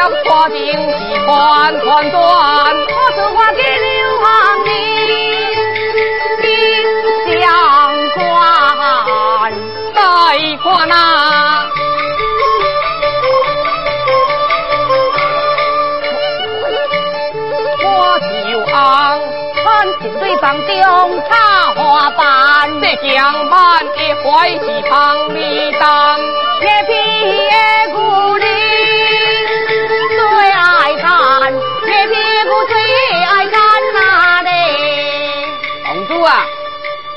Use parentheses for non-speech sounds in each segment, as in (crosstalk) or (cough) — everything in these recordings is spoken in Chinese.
花景是团团转，我是花给流浪的相关，再看那。我就昂，看金队帮中插花板，这江满的花是旁里当，野皮野姑娘啊，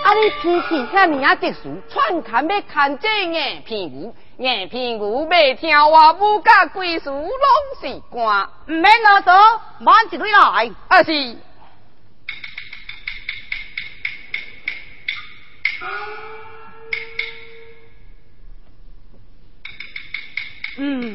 啊你脾气遐尼啊特殊，串看要看这眼皮牛。眼皮牛未听话，武甲贵书拢是官，唔免啰嗦，慢一对来。啊是。嗯，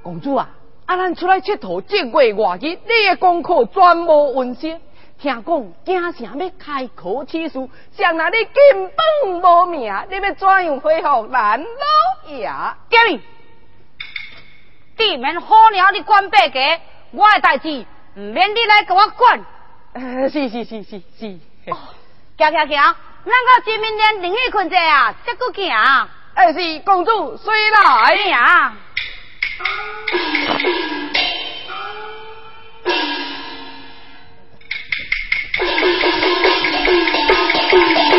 公主啊，啊咱出来佚佗，这月外日，你的功课全无温馨。听讲，惊城要开考试书，想那你根本无名，你要怎样恢复咱老爷？爹咪，地面好了，你管别个，我的代志唔免你来给我管。是是是是是。行行行，咱到见面连冷气困者啊，这个行。哎是，公主随来呀。Thank you.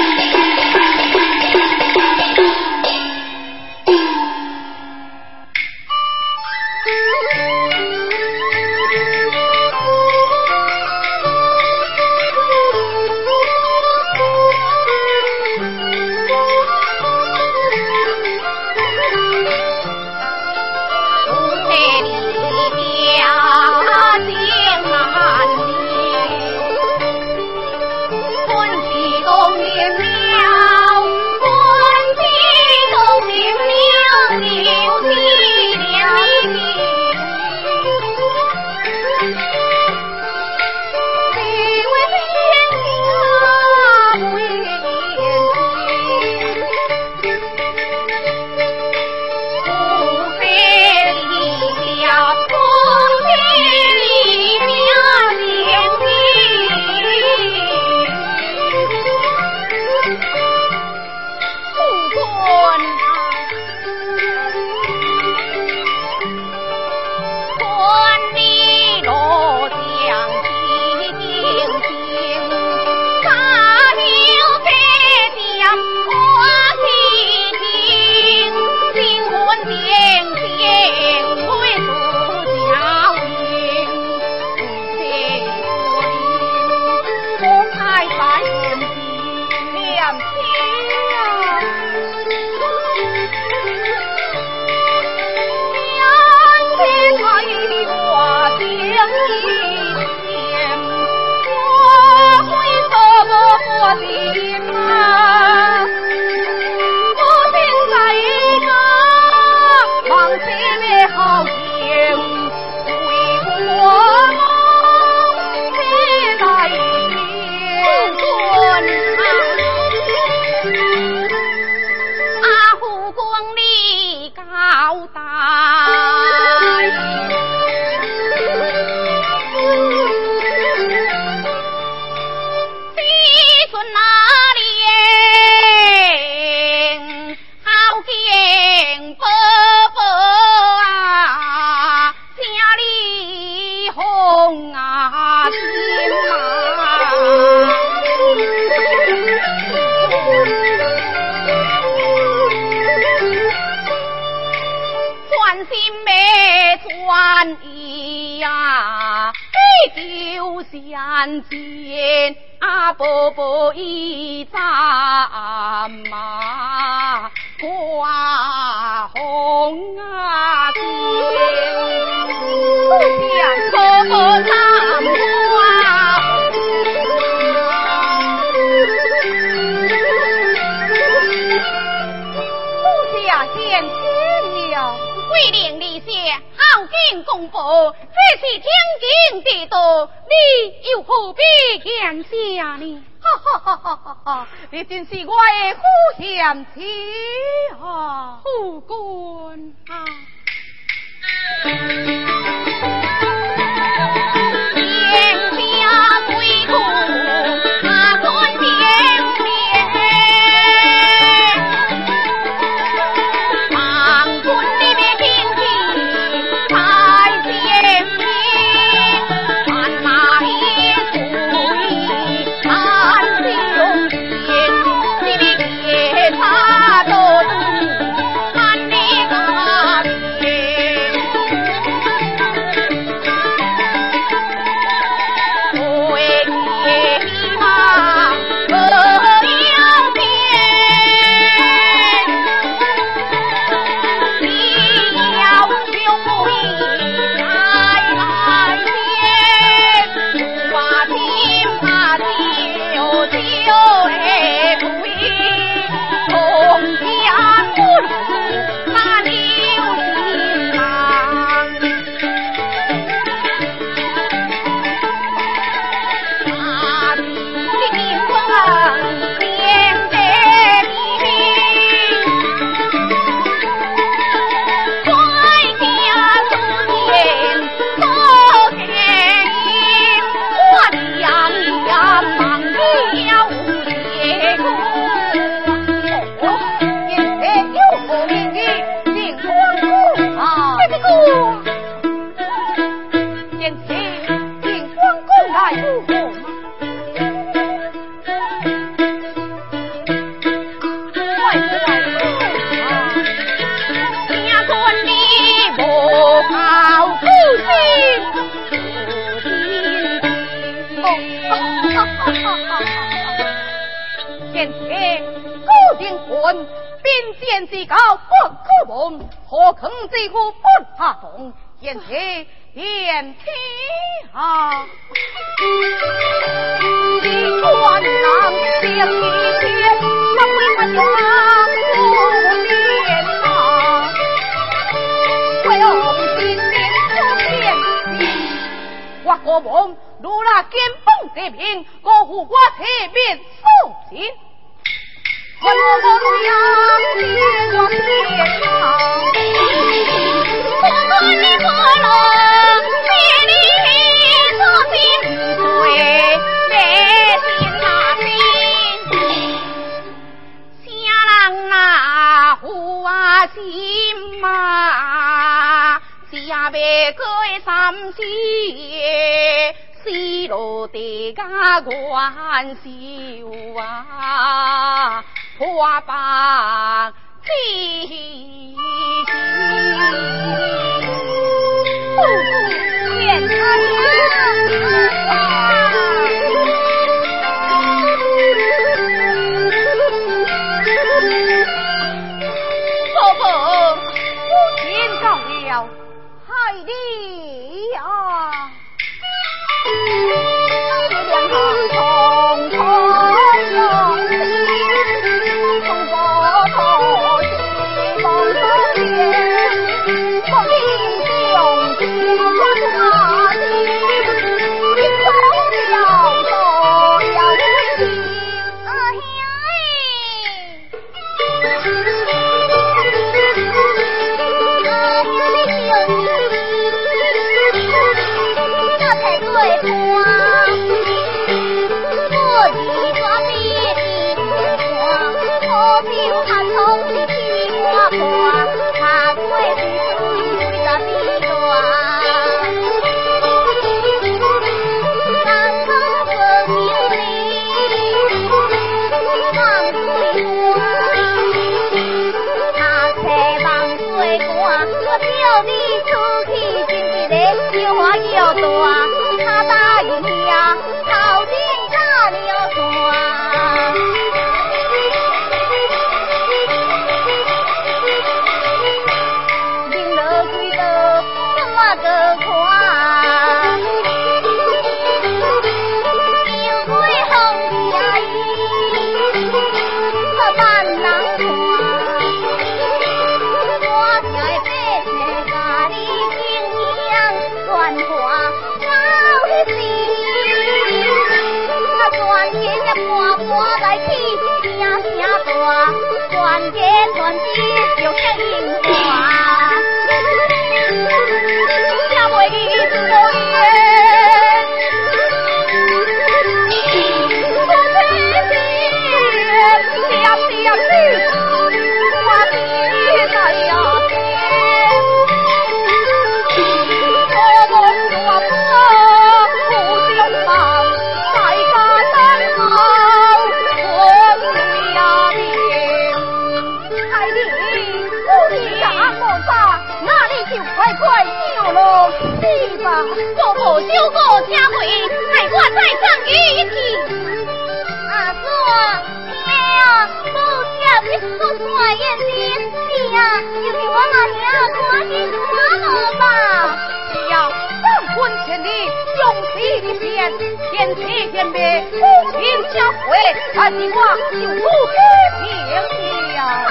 一呀，你就像见阿婆婆一扎马挂红啊，公婆这是天经地道你又何必讲下呢？哈哈哈哈哈哈你真是我的好想吃啊。夫君啊。来我，来。天，高定高不可碰，何肯这个不怕痛？今天。天梯啊，一段难行天，怎会没有那股劲呐？我用心出天地，画个梦，那根本得平，我扶我铁鞭受行。我路阳天光天堂，来。心嘛，下辈子三谢，西路的家关秀啊，破把金。家传子就像婆婆修过车回，害我再葬一起。阿嫂，听，不接你说算眼睛，是啊，就是我那娘赶紧看我吧。是啊，三婚千里，勇气一线，天齐天别，夫妻相会，但是我就不知平了。爱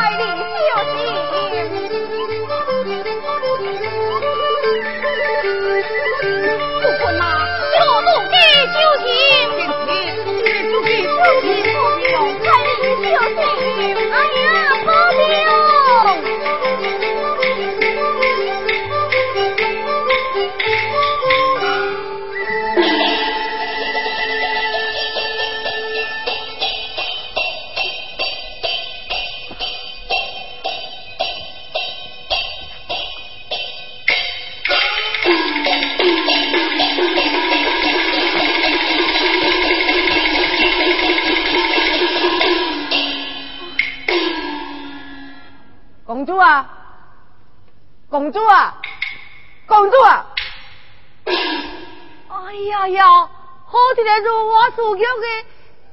个如我所求的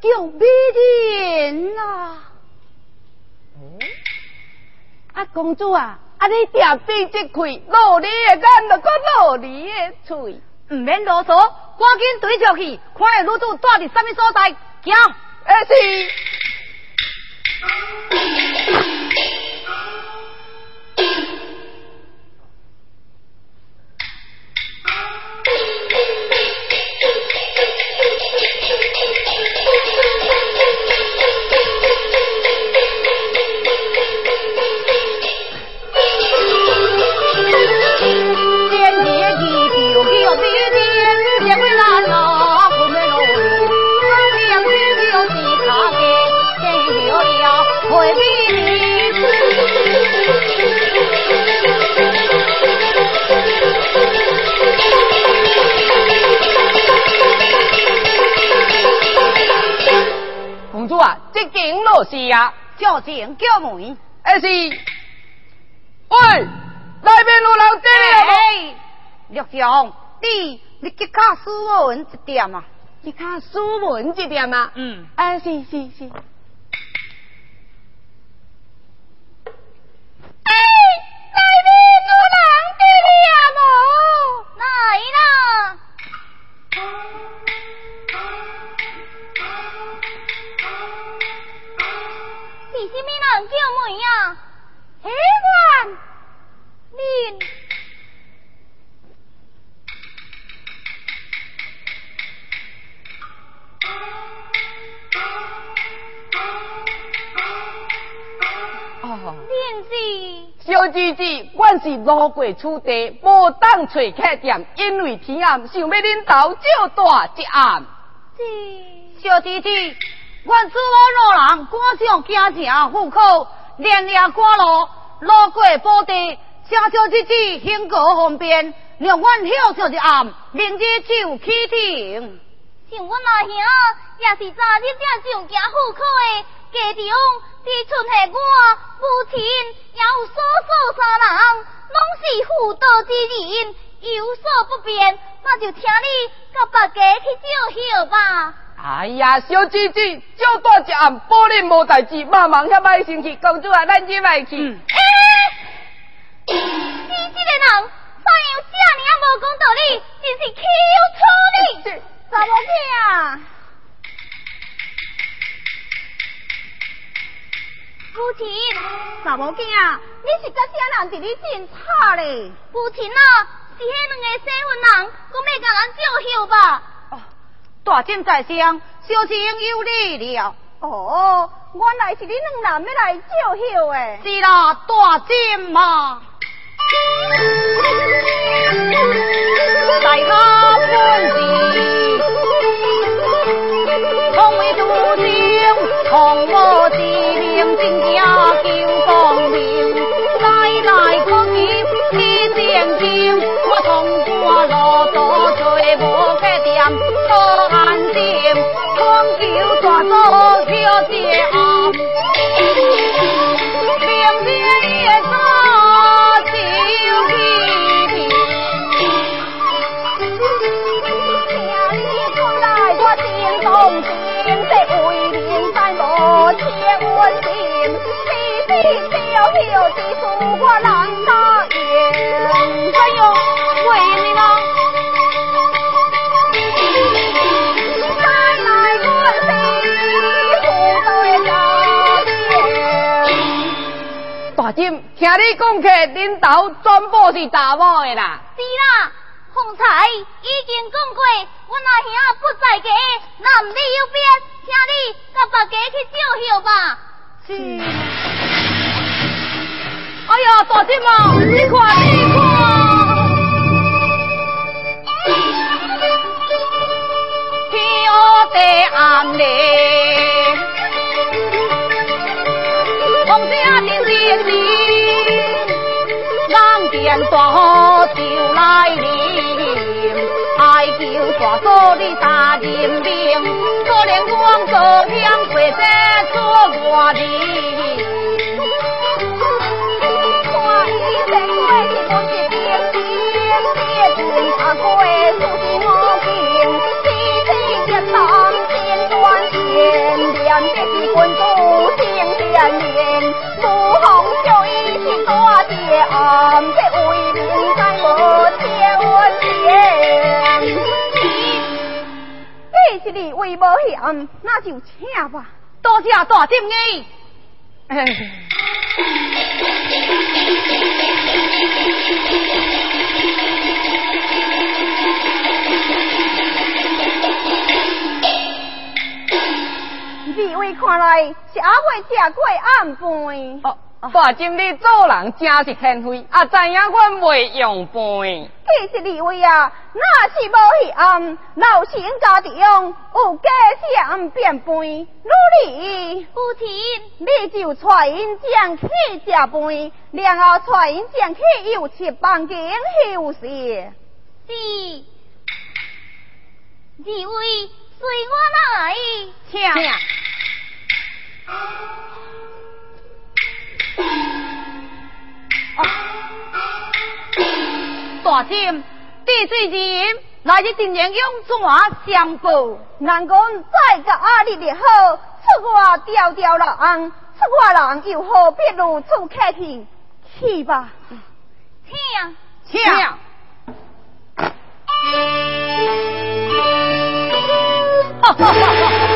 叫美人呐！啊，公主啊，啊你点闭这开，露你的眼，就搁露你的嘴，唔免啰嗦，赶紧对上去，看下女主住伫什么所在，行。哎是。是叫情叫门。二是喂，那边有人在了。六兄，你你去看苏文一点啊？去看苏文一点啊？嗯，哎，是是是。哎，人叫门呀？喜欢恁哦，恁是小姐姐，我是路过此地，无当找客店，因为天暗，想要恁斗少大一暗。是小姐姐。阮子我老人赶上行程户口，连夜赶路，路过宝地，车小日子行过方便，让阮休息一暗，明日就启程。像阮阿兄也是早日才上行户口的，家中只剩下我母亲也有嫂嫂三人，拢是妇道之人，有所不便，那就请你到别家去照休吧。哎呀，小姐姐，就大一暗，保你无代志，慢慢遐歹生气，公主啊，咱即卖去。哎，你这个人，怎样这尔啊无讲道理，真是气死你！查某囝，母亲，查某囝，你是甲啥人伫你真吵咧？母亲啊，是迄两个新婚人，讲要甲咱照休吧。哦大正在上，小情有礼了。哦，原来是你两男要来照休诶。是啦，大金嘛。大家欢喜，同为祖宗，同我志明，正家救光明。来来可见天正经，我同过路多最无缺点，多安静，光求大嫂小姐啊，明天夜早就起听你讲来，我心动心，这为民在无切温馨，你啦！再来阮是富对家庭。大金，听你讲起，恁兜全部是查某的啦。是啦，方才已经讲过，阮阿兄不在家，男女有别，请你甲别家去照休吧。是。哎呀，大金嘛，你看你看，天地暗嘞，风家真热哩，人变大雨就来临，爱求大嫂你大人命，可怜光做香陪在做外里。看伊生过是阮一边边，别边阿过事事无情，痴痴一谈千断线，念的你为无嫌，那就请吧。多谢大金你。二位看来是阿妹食过暗饭。大金你做人真是贤惠，啊，知影阮袂用饭。其实二位啊，那是无嫌，老身家中有家相便饭，如你父亲，你就带因将去食饭，然后带因将去又吃房间休息。是二位随我来。请。大金，地水人来日定然用怎相报？难讲再甲阿日日好，出外调调人，出外人又何必如此客气？去吧。请。请。哈哈哈哈！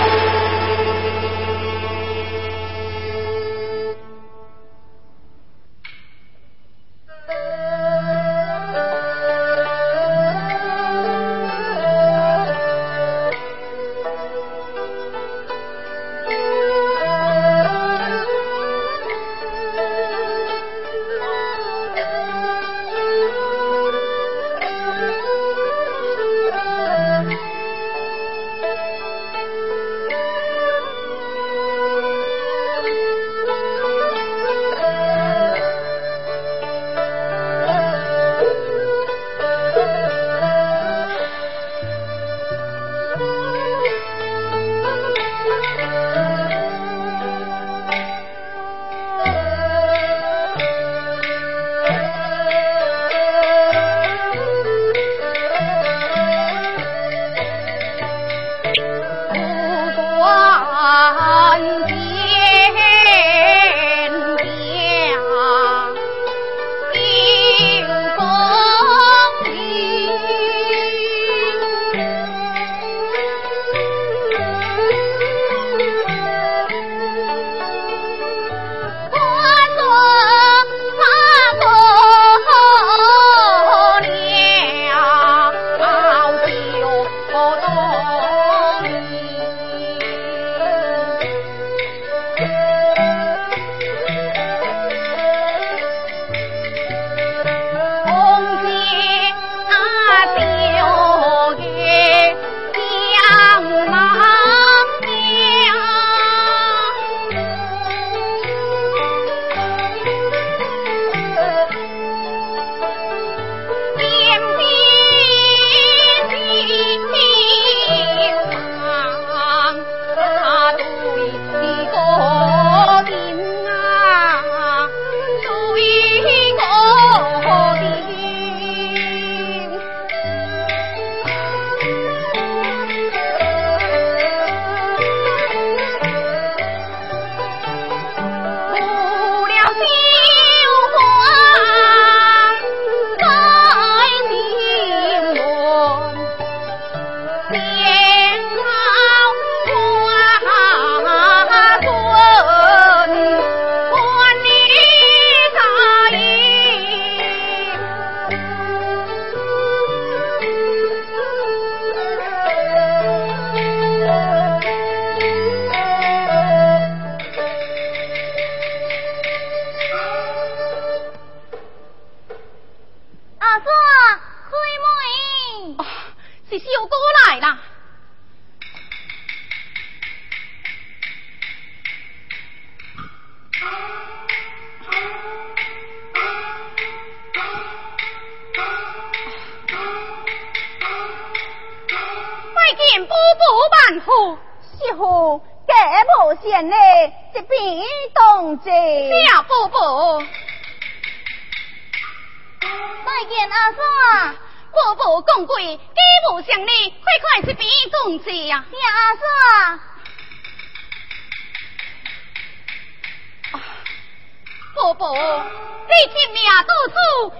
伯伯，你今命多主，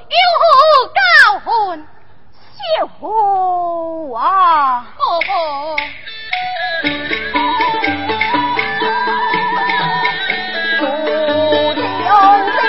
有何教训？小虎啊，伯伯。祖宗在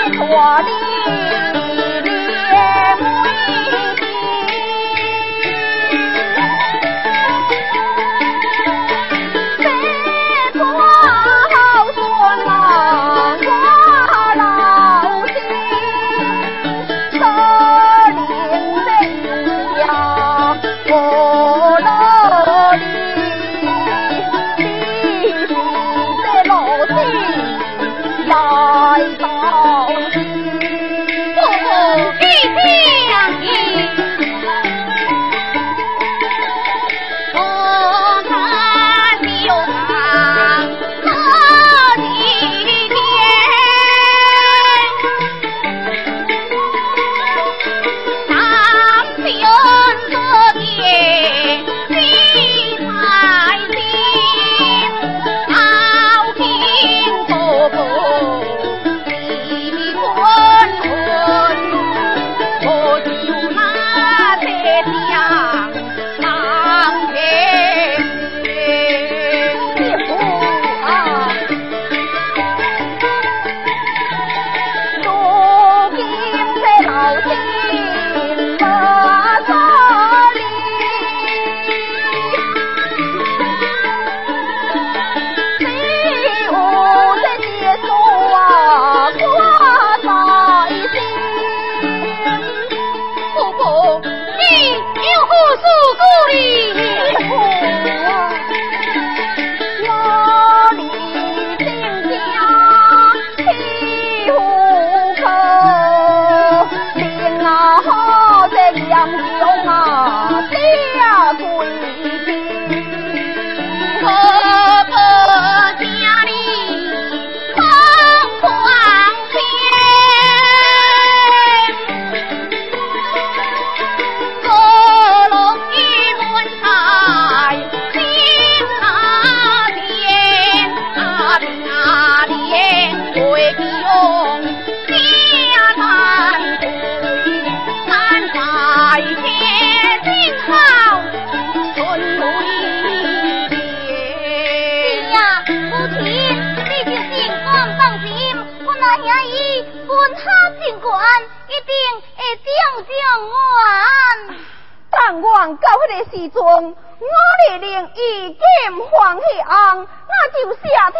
托里。时阵，我力令一剑黄喜昂，那就下天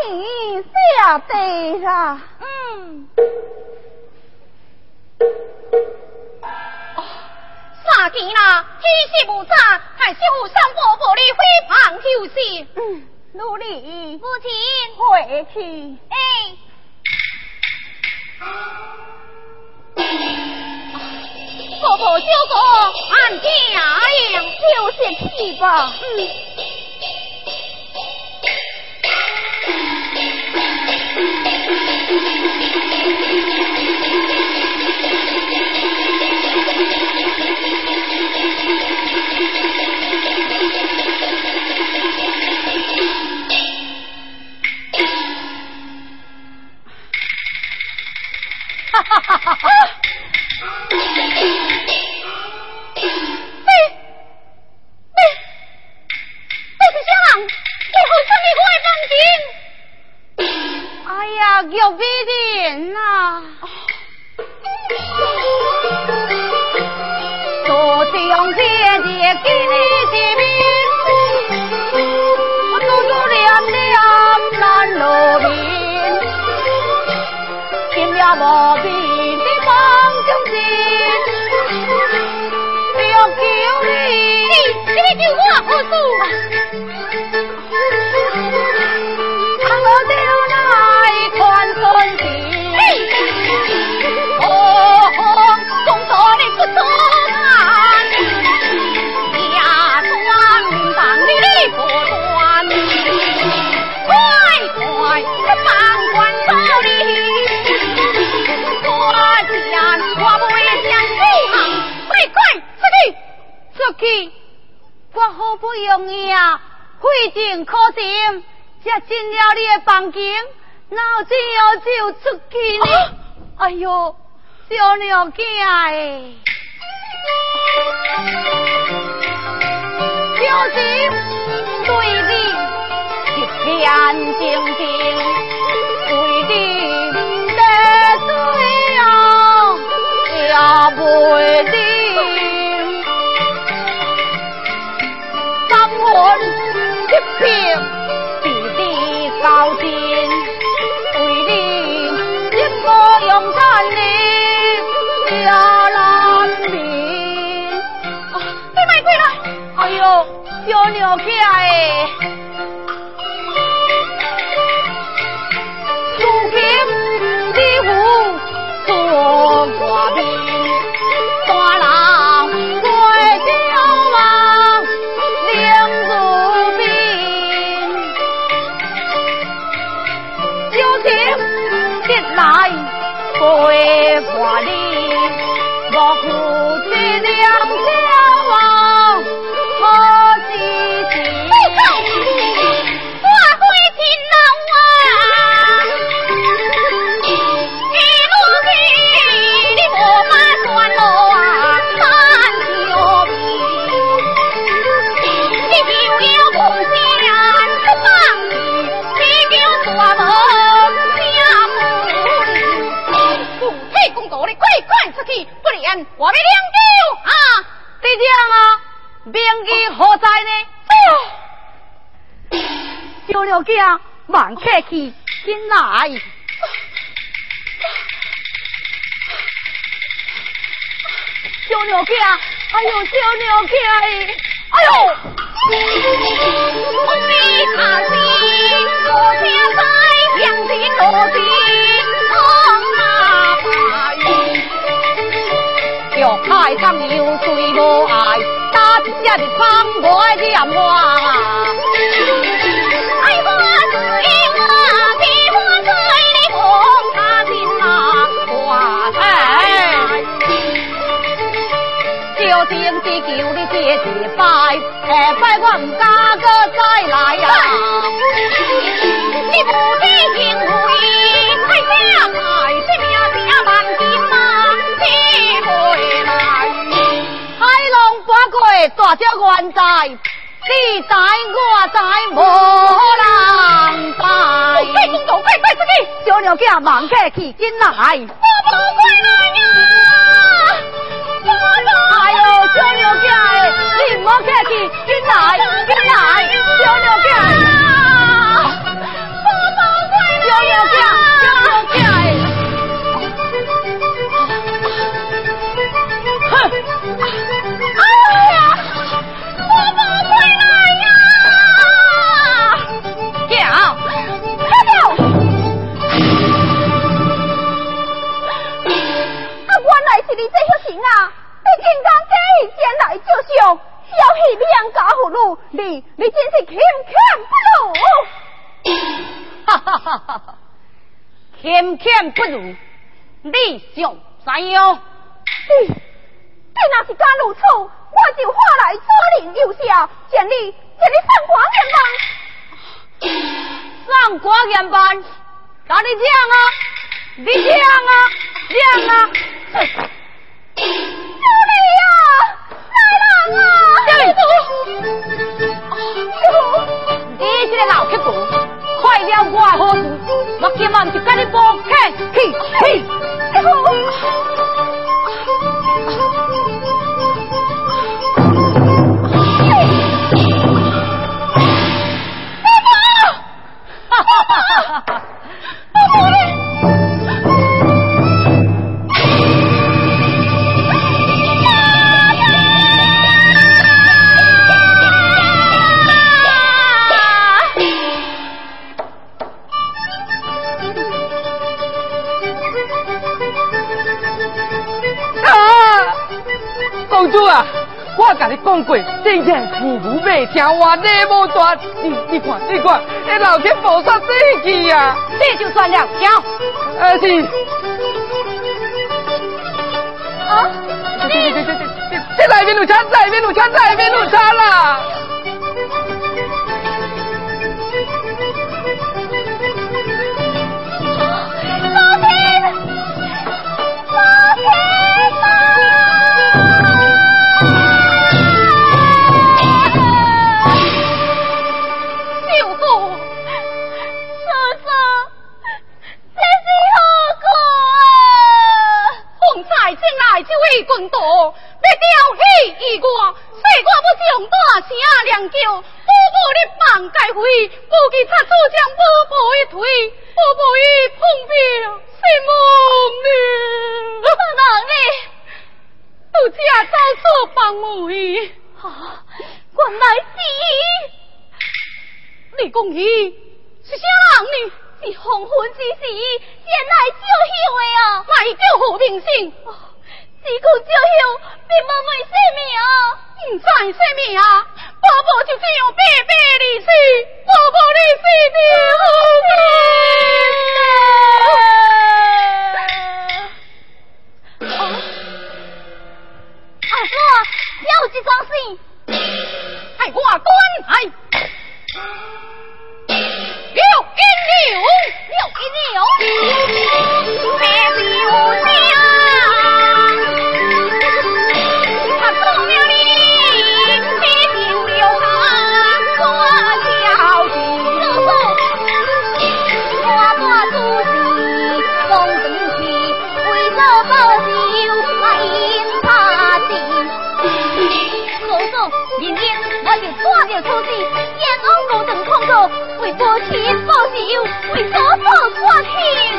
下地啦。嗯。杀见啦，天色无早，还是互相伯伯的飞旁休息。嗯，努力。父亲。回去。哎。(laughs) 婆婆小哥，俺家呀，休息去吧。中爷费尽苦心，才进了你的房间，哪知又就出去呢？哎呦，小娘子哎！小心对你一片静静，高进，为你一个勇敢的小男民。啊，你卖过来！哎呦，小娘子哎！如今你父做外面，我们啊！弟兄啊，名义何在呢？小娘子啊，慢客气，进来。哎呦，小娘子哎，哎呦！我家在两心落地，要开场有水无爱，打一只的窗外的暗花。爱花是一花，比花醉的风他心啊，花哎，小情只求你接一拜，下拜我唔敢个再来呀。你不知情会，太下海，浪八过，大只原在，你在我在，无人知。快公道，快快出去！小娘子忙客气，进来。爸爸快来呀！爸爸！哎呦，小娘子，你唔好客气，紧来，进来，小娘子哎。爸爸快小娘子，啊！你竟敢假意前来照相，要去两家葫芦，你你真是欠欠不如！哈哈哈哈哈！欠欠不如，你想怎样？你你若是敢如此，我就化来左邻右舍，见你见你上官严帮。上官严班，那你讲啊，你讲啊，讲啊！小李呀，来人啊！你讲过，正言父母未听话，你无大。你你看，你看，那老天菩萨这气啊！这就算了，走。啊是，啊！这这这这这这内面有车，内面有车，内面有车啦！家遭错帮妹。啊，原来是。你讲伊是啥人呢？是黄昏之时前来招休的啊！卖叫何明星？只顾招休，并无问什么啊！唔知什么啊？宝宝就这样白白离世，宝宝离世的好 (laughs) 啊！阿哥，有这桩事，系我管系。六金牛，六金牛。了土地，眼红五等空口，为保钱保酒，为祖国挂牵。